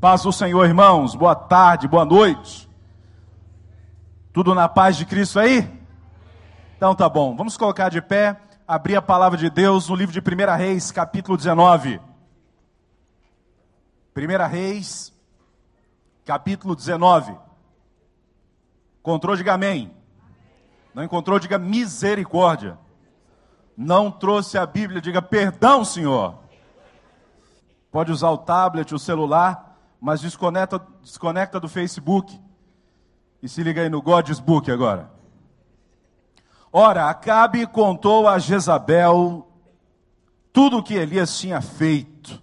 Paz do Senhor, irmãos. Boa tarde, boa noite. Tudo na paz de Cristo aí? Então tá bom. Vamos colocar de pé, abrir a palavra de Deus no livro de 1 Reis, capítulo 19. 1 Reis, capítulo 19. Encontrou, diga amém. Não encontrou, diga misericórdia. Não trouxe a Bíblia, diga perdão, Senhor. Pode usar o tablet, o celular mas desconecta, desconecta do Facebook e se liga aí no Godesbook agora. Ora, Acabe contou a Jezabel tudo o que Elias tinha feito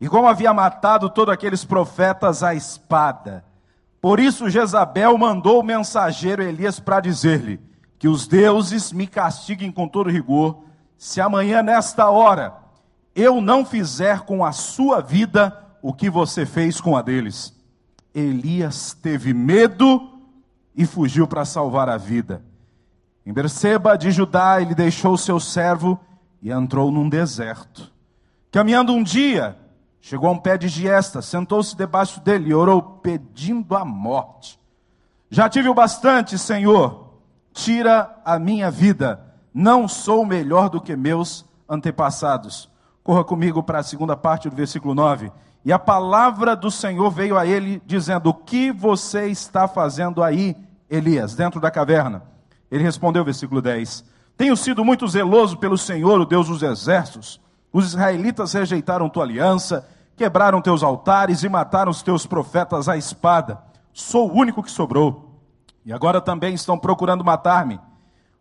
e como havia matado todos aqueles profetas à espada. Por isso Jezabel mandou o mensageiro Elias para dizer-lhe que os deuses me castiguem com todo rigor, se amanhã nesta hora eu não fizer com a sua vida o que você fez com a deles. Elias teve medo e fugiu para salvar a vida. Em Berseba de Judá, ele deixou seu servo e entrou num deserto. Caminhando um dia, chegou a um pé de giesta, sentou-se debaixo dele e orou, pedindo a morte. Já tive o bastante, Senhor, tira a minha vida, não sou melhor do que meus antepassados. Corra comigo para a segunda parte do versículo 9. E a palavra do Senhor veio a ele, dizendo: O que você está fazendo aí, Elias, dentro da caverna? Ele respondeu, versículo 10: Tenho sido muito zeloso pelo Senhor, o Deus dos exércitos. Os israelitas rejeitaram tua aliança, quebraram teus altares e mataram os teus profetas à espada. Sou o único que sobrou. E agora também estão procurando matar-me.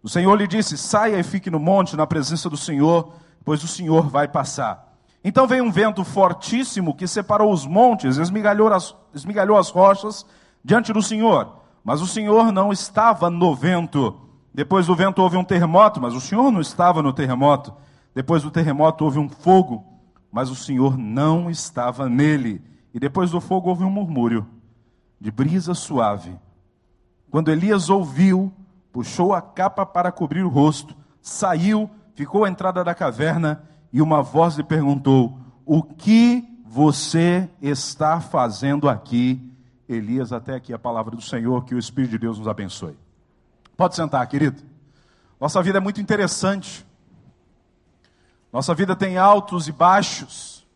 O Senhor lhe disse: Saia e fique no monte, na presença do Senhor, pois o Senhor vai passar. Então veio um vento fortíssimo que separou os montes, esmigalhou as, esmigalhou as rochas diante do Senhor. Mas o Senhor não estava no vento. Depois do vento houve um terremoto, mas o Senhor não estava no terremoto. Depois do terremoto houve um fogo, mas o Senhor não estava nele. E depois do fogo houve um murmúrio de brisa suave. Quando Elias ouviu, puxou a capa para cobrir o rosto, saiu, ficou à entrada da caverna e uma voz lhe perguntou: O que você está fazendo aqui? Elias, até aqui a palavra do Senhor, que o Espírito de Deus nos abençoe. Pode sentar, querido. Nossa vida é muito interessante. Nossa vida tem altos e baixos.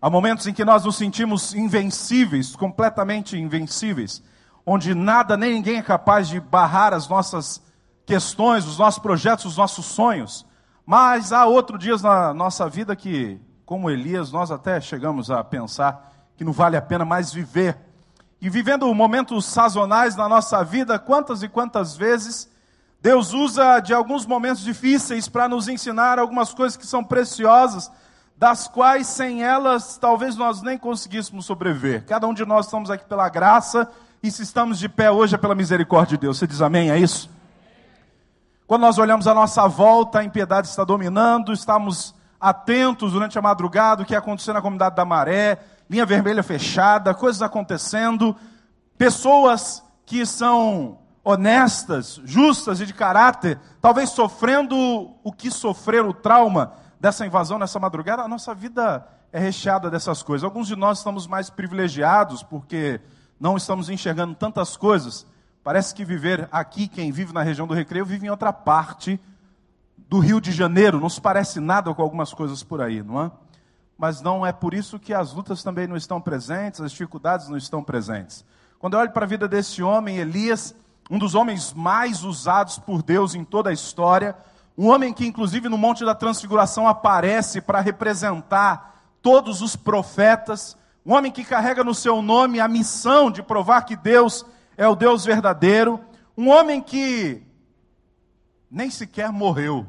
Há momentos em que nós nos sentimos invencíveis, completamente invencíveis, onde nada nem ninguém é capaz de barrar as nossas questões, os nossos projetos, os nossos sonhos. Mas há outros dias na nossa vida que, como Elias, nós até chegamos a pensar que não vale a pena mais viver. E vivendo momentos sazonais na nossa vida, quantas e quantas vezes Deus usa de alguns momentos difíceis para nos ensinar algumas coisas que são preciosas, das quais sem elas talvez nós nem conseguíssemos sobreviver. Cada um de nós estamos aqui pela graça e se estamos de pé hoje é pela misericórdia de Deus. Você diz amém? É isso? Quando nós olhamos a nossa volta, a impiedade está dominando, estamos atentos durante a madrugada, o que aconteceu na comunidade da Maré, linha vermelha fechada, coisas acontecendo, pessoas que são honestas, justas e de caráter, talvez sofrendo o que sofreram o trauma dessa invasão nessa madrugada, a nossa vida é recheada dessas coisas. Alguns de nós estamos mais privilegiados porque não estamos enxergando tantas coisas Parece que viver aqui, quem vive na região do Recreio, vive em outra parte do Rio de Janeiro. Não se parece nada com algumas coisas por aí, não é? Mas não é por isso que as lutas também não estão presentes, as dificuldades não estão presentes. Quando eu olho para a vida desse homem, Elias, um dos homens mais usados por Deus em toda a história, um homem que, inclusive, no Monte da Transfiguração aparece para representar todos os profetas, um homem que carrega no seu nome a missão de provar que Deus é o Deus verdadeiro, um homem que nem sequer morreu,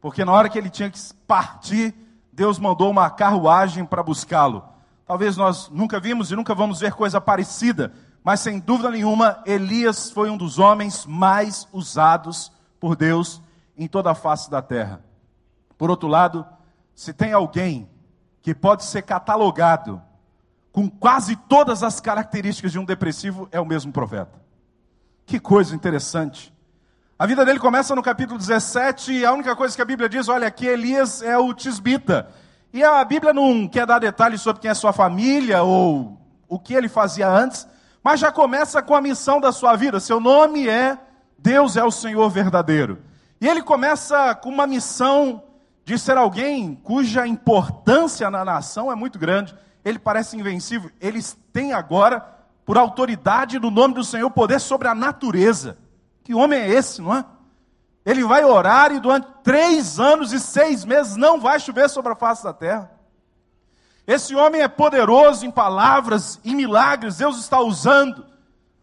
porque na hora que ele tinha que partir, Deus mandou uma carruagem para buscá-lo. Talvez nós nunca vimos e nunca vamos ver coisa parecida, mas sem dúvida nenhuma, Elias foi um dos homens mais usados por Deus em toda a face da terra. Por outro lado, se tem alguém que pode ser catalogado com quase todas as características de um depressivo, é o mesmo profeta. Que coisa interessante. A vida dele começa no capítulo 17, e a única coisa que a Bíblia diz, olha, que Elias é o tisbita. E a Bíblia não quer dar detalhes sobre quem é sua família, ou o que ele fazia antes, mas já começa com a missão da sua vida. Seu nome é Deus é o Senhor verdadeiro. E ele começa com uma missão de ser alguém cuja importância na nação é muito grande. Ele parece invencível. Eles têm agora, por autoridade do nome do Senhor, poder sobre a natureza. Que homem é esse, não é? Ele vai orar e durante três anos e seis meses não vai chover sobre a face da terra. Esse homem é poderoso em palavras, em milagres, Deus está usando.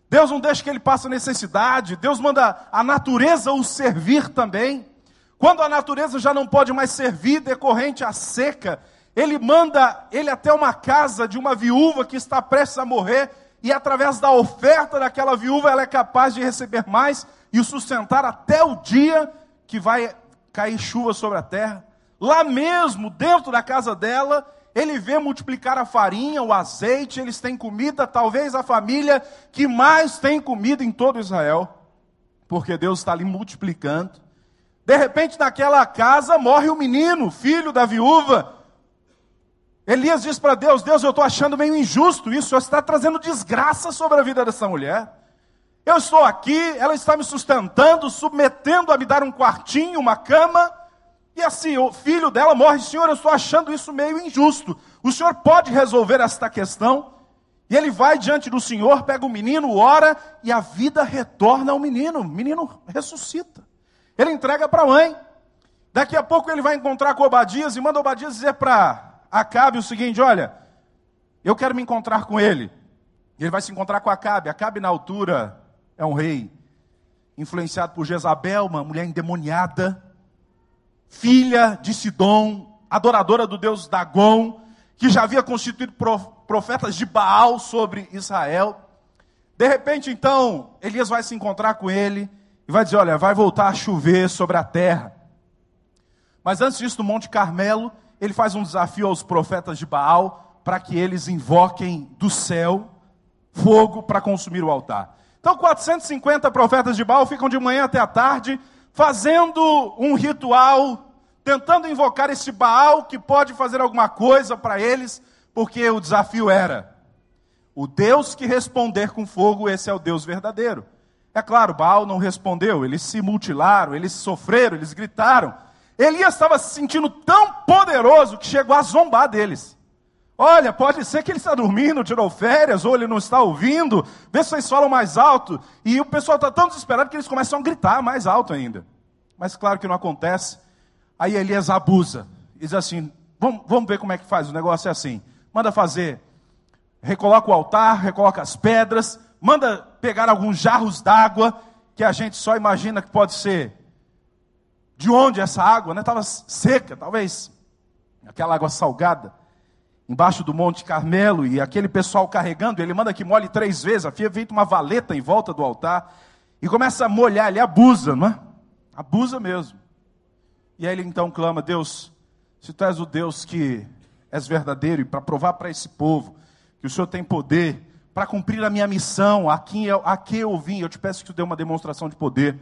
Deus não deixa que ele passe necessidade, Deus manda a natureza o servir também. Quando a natureza já não pode mais servir decorrente à seca, ele manda ele até uma casa de uma viúva que está prestes a morrer, e através da oferta daquela viúva ela é capaz de receber mais e o sustentar até o dia que vai cair chuva sobre a terra. Lá mesmo, dentro da casa dela, ele vê multiplicar a farinha, o azeite, eles têm comida, talvez a família que mais tem comida em todo Israel, porque Deus está ali multiplicando. De repente, naquela casa morre o menino, filho da viúva. Elias diz para Deus: Deus, eu estou achando meio injusto isso, você está trazendo desgraça sobre a vida dessa mulher. Eu estou aqui, ela está me sustentando, submetendo a me dar um quartinho, uma cama. E assim, o filho dela morre, Senhor, eu estou achando isso meio injusto. O Senhor pode resolver esta questão? E ele vai diante do Senhor, pega o menino, ora, e a vida retorna ao menino. O menino ressuscita. Ele entrega para a mãe. Daqui a pouco ele vai encontrar com Obadias e manda Obadias dizer para Acabe o seguinte: olha, eu quero me encontrar com ele. Ele vai se encontrar com Acabe. Acabe, na altura, é um rei influenciado por Jezabel, uma mulher endemoniada filha de Sidom, adoradora do deus Dagon, que já havia constituído profetas de Baal sobre Israel. De repente, então, Elias vai se encontrar com ele e vai dizer: Olha, vai voltar a chover sobre a terra. Mas antes disso, no Monte Carmelo, ele faz um desafio aos profetas de Baal para que eles invoquem do céu fogo para consumir o altar. Então, 450 profetas de Baal ficam de manhã até a tarde fazendo um ritual, tentando invocar esse Baal que pode fazer alguma coisa para eles, porque o desafio era: o Deus que responder com fogo, esse é o Deus verdadeiro. É claro, Baal não respondeu, eles se mutilaram, eles sofreram, eles gritaram. Elias estava se sentindo tão poderoso que chegou a zombar deles. Olha, pode ser que ele está dormindo, tirou férias, ou ele não está ouvindo. Vê se vocês falam mais alto. E o pessoal está tão desesperado que eles começam a gritar mais alto ainda. Mas claro que não acontece. Aí Elias abusa. Diz assim: vamos, vamos ver como é que faz. O negócio é assim: manda fazer, recoloca o altar, recoloca as pedras, manda pegar alguns jarros d'água, que a gente só imagina que pode ser de onde essa água, né? Estava seca, talvez aquela água salgada, embaixo do Monte Carmelo, e aquele pessoal carregando, ele manda que molhe três vezes, havia feito uma valeta em volta do altar, e começa a molhar, ele abusa, não é? Abusa mesmo. E aí ele então clama: Deus, se tu és o Deus que és verdadeiro e para provar para esse povo que o Senhor tem poder para cumprir a minha missão, a quem, eu, a que eu vim, eu te peço que tu dê uma demonstração de poder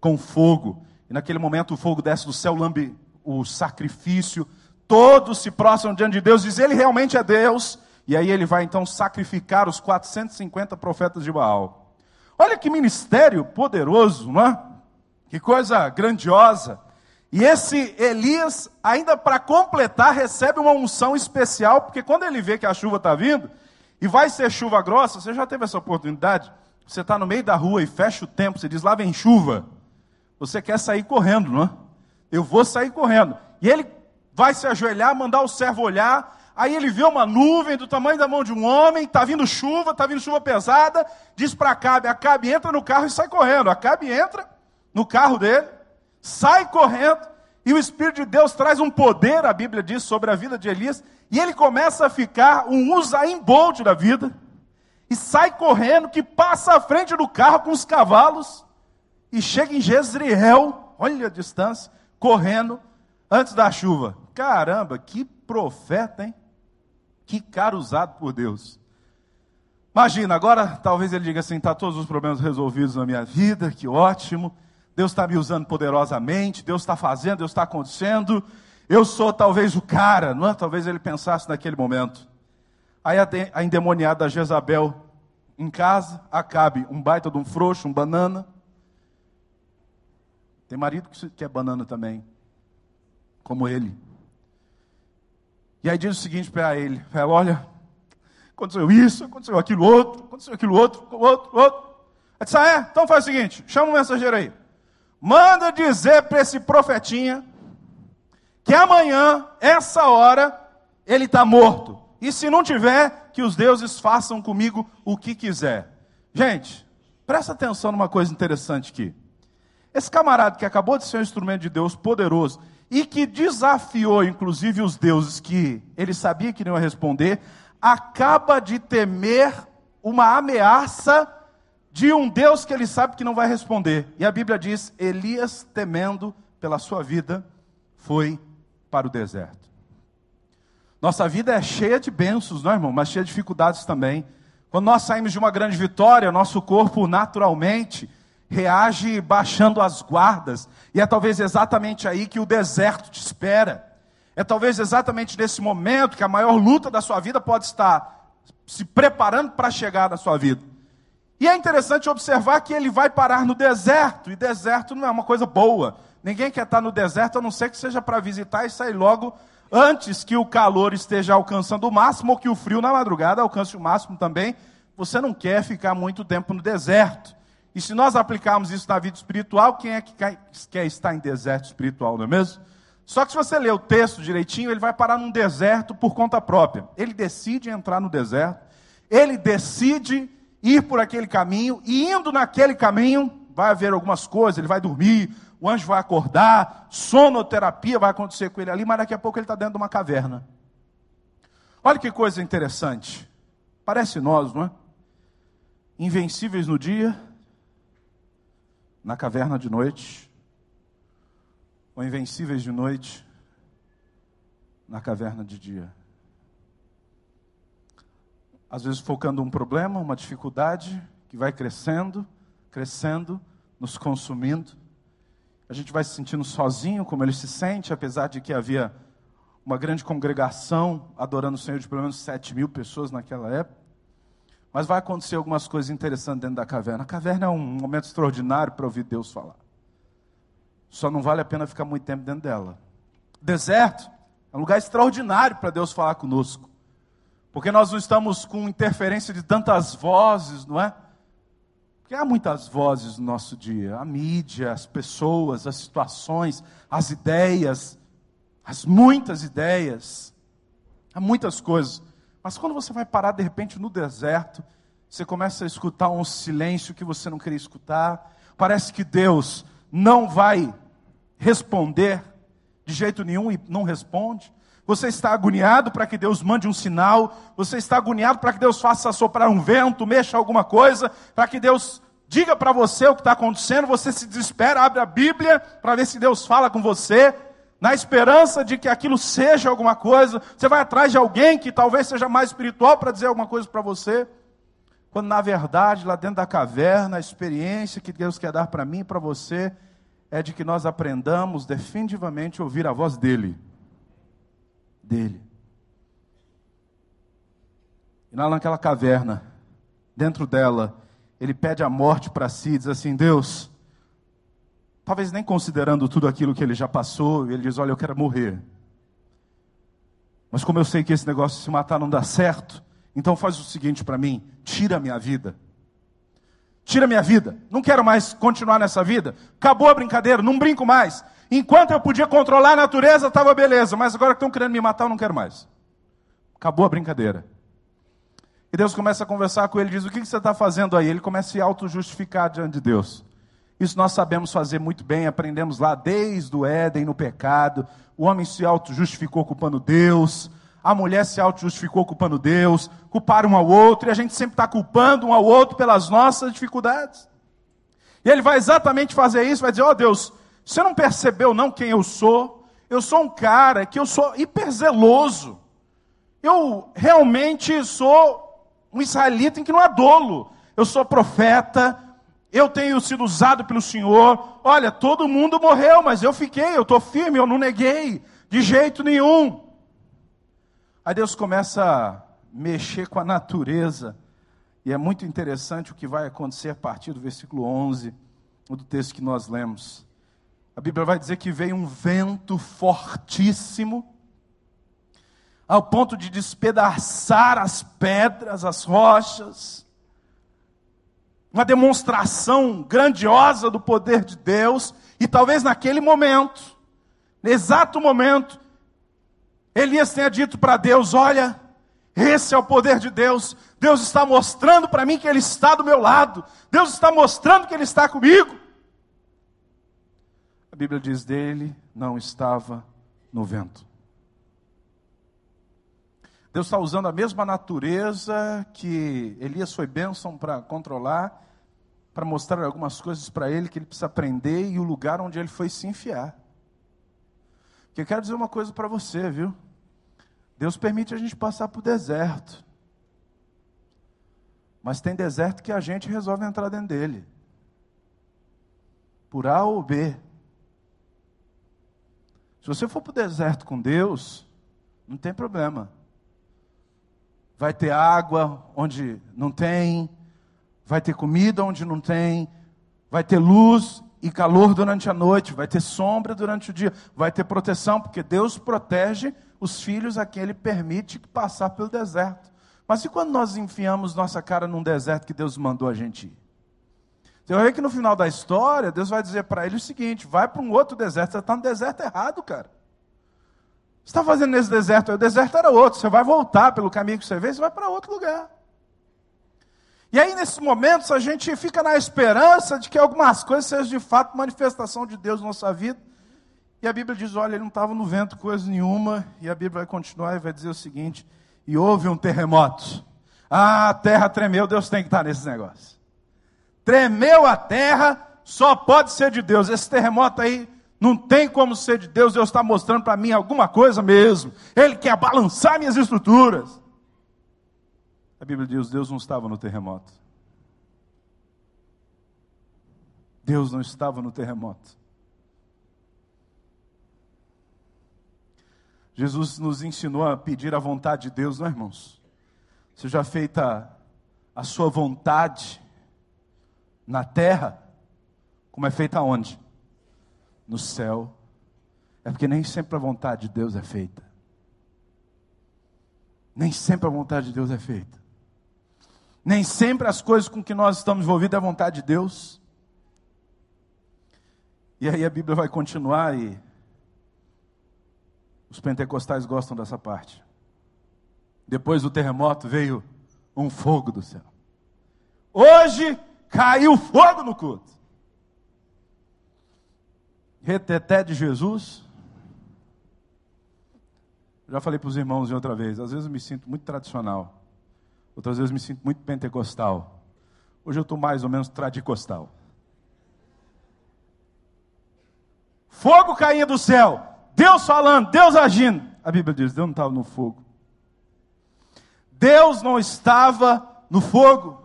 com fogo. E naquele momento o fogo desce do céu, lambe o sacrifício, todos se prostram diante de Deus, diz ele realmente é Deus, e aí ele vai então sacrificar os 450 profetas de Baal. Olha que ministério poderoso, não é? Que coisa grandiosa. E esse Elias, ainda para completar, recebe uma unção especial, porque quando ele vê que a chuva está vindo, e vai ser chuva grossa, você já teve essa oportunidade? Você está no meio da rua e fecha o tempo, você diz, lá vem chuva. Você quer sair correndo, não é? Eu vou sair correndo. E ele vai se ajoelhar, mandar o servo olhar, aí ele vê uma nuvem do tamanho da mão de um homem, está vindo chuva, está vindo chuva pesada, diz para Acabe, Acabe entra no carro e sai correndo. Acabe entra, no carro dele, sai correndo, e o Espírito de Deus traz um poder, a Bíblia diz, sobre a vida de Elias, e ele começa a ficar um Usain Bolt da vida, e sai correndo, que passa à frente do carro com os cavalos, e chega em Jezreel, olha a distância, correndo, antes da chuva. Caramba, que profeta, hein? Que cara usado por Deus. Imagina, agora talvez ele diga assim: está todos os problemas resolvidos na minha vida, que ótimo. Deus está me usando poderosamente, Deus está fazendo, Deus está acontecendo. Eu sou talvez o cara, não é? Talvez ele pensasse naquele momento. Aí a endemoniada Jezabel em casa, Acabe, um baita de um frouxo, um banana. Tem marido que é banana também, como ele. E aí diz o seguinte para ele: fala, olha, aconteceu isso, aconteceu aquilo outro, aconteceu aquilo outro, outro, outro. Aí disse, ah, é? Então faz o seguinte, chama o mensageiro aí. Manda dizer para esse profetinha que amanhã, essa hora, ele está morto. E se não tiver, que os deuses façam comigo o que quiser. Gente, presta atenção numa coisa interessante aqui. Esse camarada que acabou de ser um instrumento de Deus poderoso e que desafiou, inclusive, os deuses que ele sabia que não ia responder, acaba de temer uma ameaça de um Deus que ele sabe que não vai responder. E a Bíblia diz: Elias, temendo pela sua vida, foi para o deserto. Nossa vida é cheia de bênçãos, não é, irmão? Mas cheia de dificuldades também. Quando nós saímos de uma grande vitória, nosso corpo naturalmente reage baixando as guardas. E é talvez exatamente aí que o deserto te espera. É talvez exatamente nesse momento que a maior luta da sua vida pode estar se preparando para chegar na sua vida. E é interessante observar que ele vai parar no deserto, e deserto não é uma coisa boa. Ninguém quer estar no deserto a não ser que seja para visitar e sair logo antes que o calor esteja alcançando o máximo ou que o frio na madrugada alcance o máximo também. Você não quer ficar muito tempo no deserto. E se nós aplicarmos isso na vida espiritual, quem é que quer estar em deserto espiritual, não é mesmo? Só que se você ler o texto direitinho, ele vai parar num deserto por conta própria. Ele decide entrar no deserto, ele decide ir por aquele caminho, e indo naquele caminho, vai haver algumas coisas, ele vai dormir, o anjo vai acordar, sonoterapia vai acontecer com ele ali, mas daqui a pouco ele está dentro de uma caverna. Olha que coisa interessante. Parece nós, não é? Invencíveis no dia, na caverna de noite, ou invencíveis de noite, na caverna de dia. Às vezes focando um problema, uma dificuldade que vai crescendo, crescendo, nos consumindo a gente vai se sentindo sozinho, como ele se sente, apesar de que havia uma grande congregação adorando o Senhor de pelo menos 7 mil pessoas naquela época. Mas vai acontecer algumas coisas interessantes dentro da caverna. A caverna é um momento extraordinário para ouvir Deus falar. Só não vale a pena ficar muito tempo dentro dela. Deserto é um lugar extraordinário para Deus falar conosco. Porque nós não estamos com interferência de tantas vozes, não é? Porque há muitas vozes no nosso dia, a mídia, as pessoas, as situações, as ideias, as muitas ideias, há muitas coisas. Mas quando você vai parar de repente no deserto, você começa a escutar um silêncio que você não queria escutar. Parece que Deus não vai responder de jeito nenhum e não responde. Você está agoniado para que Deus mande um sinal, você está agoniado para que Deus faça soprar um vento, mexa alguma coisa, para que Deus diga para você o que está acontecendo, você se desespera, abre a Bíblia para ver se Deus fala com você, na esperança de que aquilo seja alguma coisa. Você vai atrás de alguém que talvez seja mais espiritual para dizer alguma coisa para você. Quando na verdade, lá dentro da caverna, a experiência que Deus quer dar para mim e para você é de que nós aprendamos definitivamente a ouvir a voz dele dele. E lá naquela caverna, dentro dela, ele pede a morte para si, diz assim: Deus, talvez nem considerando tudo aquilo que ele já passou, ele diz: Olha, eu quero morrer. Mas como eu sei que esse negócio de se matar não dá certo, então faz o seguinte para mim: tira a minha vida. Tira a minha vida. Não quero mais continuar nessa vida. Acabou a brincadeira, não brinco mais. Enquanto eu podia controlar a natureza, estava beleza, mas agora que estão querendo me matar, eu não quero mais. Acabou a brincadeira. E Deus começa a conversar com ele, diz: O que você está fazendo aí? Ele começa a se auto-justificar diante de Deus. Isso nós sabemos fazer muito bem, aprendemos lá desde o Éden, no pecado. O homem se auto-justificou culpando Deus, a mulher se auto-justificou culpando Deus, culparam um ao outro, e a gente sempre está culpando um ao outro pelas nossas dificuldades. E ele vai exatamente fazer isso, vai dizer: Ó oh, Deus, você não percebeu não quem eu sou? Eu sou um cara que eu sou hiperzeloso. Eu realmente sou um israelita em que não há dolo. Eu sou profeta, eu tenho sido usado pelo Senhor. Olha, todo mundo morreu, mas eu fiquei, eu estou firme, eu não neguei, de jeito nenhum. Aí Deus começa mexer com a natureza. E é muito interessante o que vai acontecer a partir do versículo 11 do texto que nós lemos. A Bíblia vai dizer que veio um vento fortíssimo, ao ponto de despedaçar as pedras, as rochas. Uma demonstração grandiosa do poder de Deus, e talvez naquele momento, no exato momento, Elias tenha dito para Deus: Olha, esse é o poder de Deus. Deus está mostrando para mim que Ele está do meu lado. Deus está mostrando que Ele está comigo. A Bíblia diz dele: não estava no vento. Deus está usando a mesma natureza que Elias foi bênção para controlar, para mostrar algumas coisas para ele que ele precisa aprender e o lugar onde ele foi se enfiar. Porque eu quero dizer uma coisa para você, viu? Deus permite a gente passar por deserto. Mas tem deserto que a gente resolve entrar dentro dele. Por A ou B. Se você for para o deserto com Deus, não tem problema. Vai ter água onde não tem, vai ter comida onde não tem, vai ter luz e calor durante a noite, vai ter sombra durante o dia, vai ter proteção, porque Deus protege os filhos a quem Ele permite passar pelo deserto. Mas e quando nós enfiamos nossa cara num deserto que Deus mandou a gente ir? Você vai ver que no final da história, Deus vai dizer para ele o seguinte: vai para um outro deserto, você está no deserto errado, cara. Está fazendo nesse deserto, o deserto era outro, você vai voltar pelo caminho que você veio, você vai para outro lugar. E aí, nesses momentos, a gente fica na esperança de que algumas coisas sejam de fato manifestação de Deus na nossa vida. E a Bíblia diz: olha, ele não estava no vento coisa nenhuma. E a Bíblia vai continuar e vai dizer o seguinte: e houve um terremoto. Ah, a terra tremeu, Deus tem que estar nesse negócio. Tremeu a terra, só pode ser de Deus. Esse terremoto aí não tem como ser de Deus, Deus está mostrando para mim alguma coisa mesmo. Ele quer balançar minhas estruturas. A Bíblia diz: Deus não estava no terremoto. Deus não estava no terremoto. Jesus nos ensinou a pedir a vontade de Deus, não é, irmãos? Seja feita a sua vontade na terra, como é feita onde? No céu. É porque nem sempre a vontade de Deus é feita. Nem sempre a vontade de Deus é feita. Nem sempre as coisas com que nós estamos envolvidos é a vontade de Deus. E aí a Bíblia vai continuar e os pentecostais gostam dessa parte. Depois do terremoto veio um fogo do céu. Hoje caiu fogo no culto. Reteté de Jesus. Já falei para os irmãos outra vez, às vezes eu me sinto muito tradicional, outras vezes eu me sinto muito pentecostal. Hoje eu estou mais ou menos tradicostal. Fogo caindo do céu. Deus falando, Deus agindo. A Bíblia diz: Deus não estava no fogo. Deus não estava no fogo.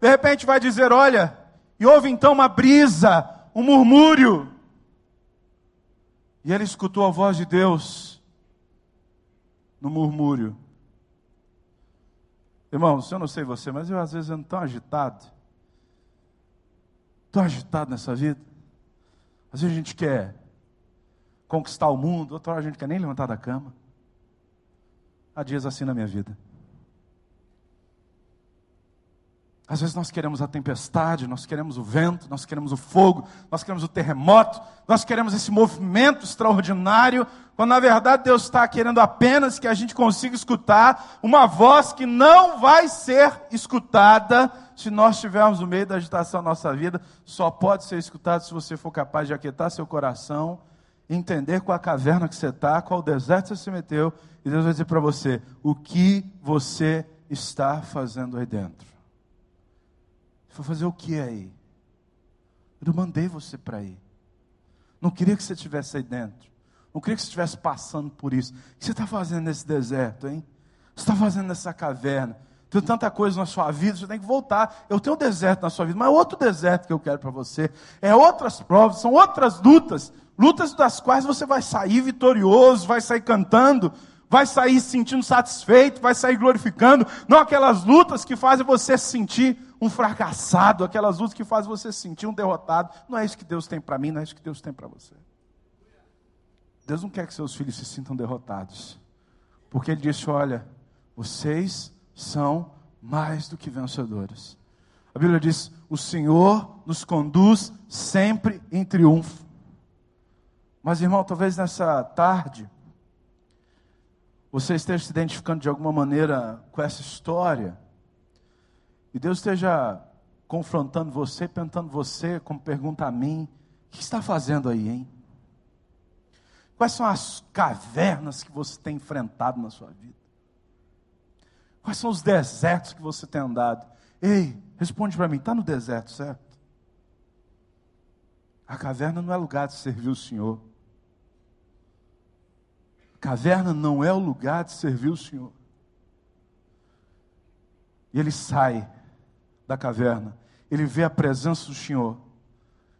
De repente vai dizer: Olha, e houve então uma brisa, um murmúrio. E ele escutou a voz de Deus no murmúrio. Irmãos, eu não sei você, mas eu às vezes ando tão agitado. Tão agitado nessa vida. Às vezes a gente quer conquistar o mundo, outra hora a gente quer nem levantar da cama. Há dias assim na minha vida. Às vezes nós queremos a tempestade, nós queremos o vento, nós queremos o fogo, nós queremos o terremoto, nós queremos esse movimento extraordinário, quando na verdade Deus está querendo apenas que a gente consiga escutar uma voz que não vai ser escutada se nós estivermos no meio da agitação da nossa vida, só pode ser escutado se você for capaz de aquietar seu coração entender qual a caverna que você está, qual deserto você se meteu, e Deus vai dizer para você: o que você está fazendo aí dentro. Vai fazer o que aí? Eu mandei você para aí. Não queria que você estivesse aí dentro. Não queria que você estivesse passando por isso. O que você está fazendo nesse deserto, hein? Você está fazendo nessa caverna? Tem tanta coisa na sua vida, você tem que voltar. Eu tenho um deserto na sua vida, mas é outro deserto que eu quero para você. É outras provas, são outras lutas lutas das quais você vai sair vitorioso, vai sair cantando, vai sair se sentindo satisfeito, vai sair glorificando, não aquelas lutas que fazem você se sentir um fracassado, aquelas lutas que fazem você se sentir um derrotado. Não é isso que Deus tem para mim, não é isso que Deus tem para você. Deus não quer que seus filhos se sintam derrotados, porque Ele disse: olha, vocês são mais do que vencedores. A Bíblia diz: o Senhor nos conduz sempre em triunfo. Mas, irmão, talvez nessa tarde, você esteja se identificando de alguma maneira com essa história, e Deus esteja confrontando você, perguntando você, como pergunta a mim: o que está fazendo aí, hein? Quais são as cavernas que você tem enfrentado na sua vida? Quais são os desertos que você tem andado? Ei, responde para mim: está no deserto, certo? A caverna não é lugar de servir o Senhor. A caverna não é o lugar de servir o Senhor. E ele sai da caverna, ele vê a presença do Senhor,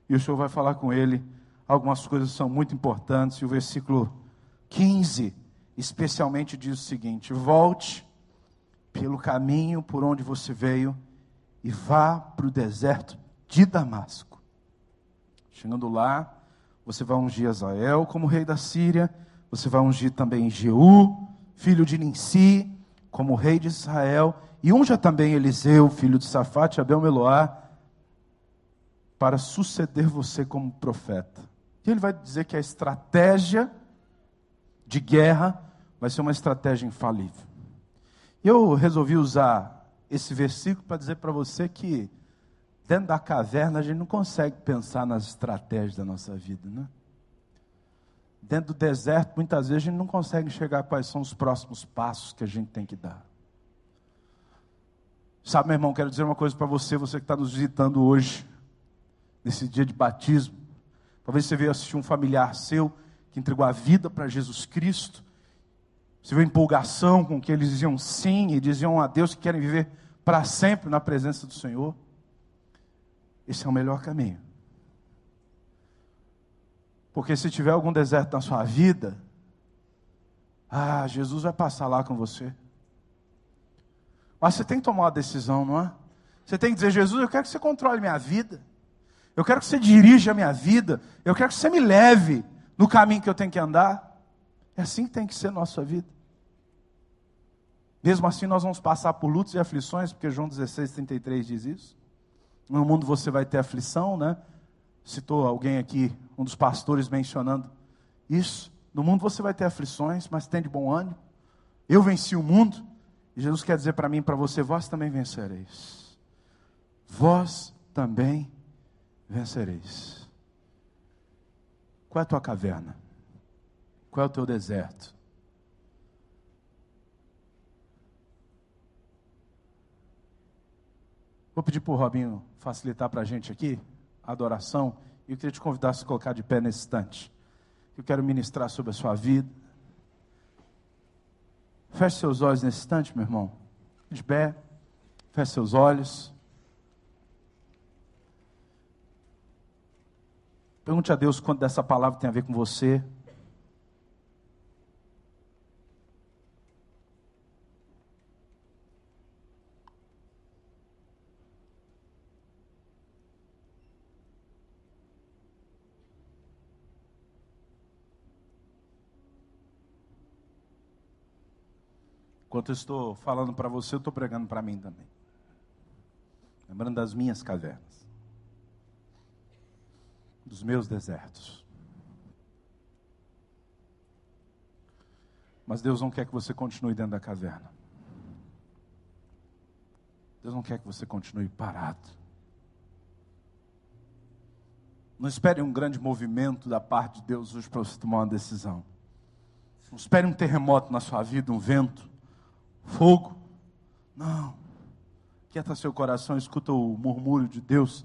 e o Senhor vai falar com ele. Algumas coisas são muito importantes, e o versículo 15, especialmente, diz o seguinte: Volte pelo caminho por onde você veio e vá para o deserto de Damasco. Chegando lá, você vai ungir Azael como rei da Síria, você vai ungir também Jeú, filho de Ninsi, como rei de Israel, e unja também Eliseu, filho de Safate, Abel Meloá, para suceder você como profeta. E ele vai dizer que a estratégia de guerra vai ser uma estratégia infalível. Eu resolvi usar esse versículo para dizer para você que dentro da caverna a gente não consegue pensar nas estratégias da nossa vida, né? Dentro do deserto, muitas vezes a gente não consegue enxergar quais são os próximos passos que a gente tem que dar. Sabe, meu irmão, quero dizer uma coisa para você, você que está nos visitando hoje, nesse dia de batismo. Talvez você veio assistir um familiar seu que entregou a vida para Jesus Cristo. Você viu a empolgação com que eles diziam sim e diziam a Deus que querem viver para sempre na presença do Senhor. Esse é o melhor caminho. Porque se tiver algum deserto na sua vida, ah, Jesus vai passar lá com você. Mas você tem que tomar uma decisão, não é? Você tem que dizer, Jesus, eu quero que você controle minha vida. Eu quero que você dirija a minha vida. Eu quero que você me leve no caminho que eu tenho que andar. É assim que tem que ser a nossa vida. Mesmo assim, nós vamos passar por lutas e aflições, porque João 16, 33 diz isso. No mundo você vai ter aflição, né? Citou alguém aqui, um dos pastores mencionando isso. No mundo você vai ter aflições, mas tem de bom ânimo. Eu venci o mundo. E Jesus quer dizer para mim e para você: vós também vencereis. Vós também vencereis. Qual é a tua caverna? Qual é o teu deserto? Vou pedir para o Robinho facilitar para a gente aqui a adoração. E eu queria te convidar a se colocar de pé nesse instante. Eu quero ministrar sobre a sua vida. Feche seus olhos nesse instante, meu irmão. De pé. Feche seus olhos. Pergunte a Deus quanto dessa palavra tem a ver com você. Enquanto eu estou falando para você, eu estou pregando para mim também. Lembrando das minhas cavernas dos meus desertos. Mas Deus não quer que você continue dentro da caverna. Deus não quer que você continue parado. Não espere um grande movimento da parte de Deus hoje para você tomar uma decisão. Não espere um terremoto na sua vida, um vento, fogo. Não. Quieta seu coração, escuta o murmúrio de Deus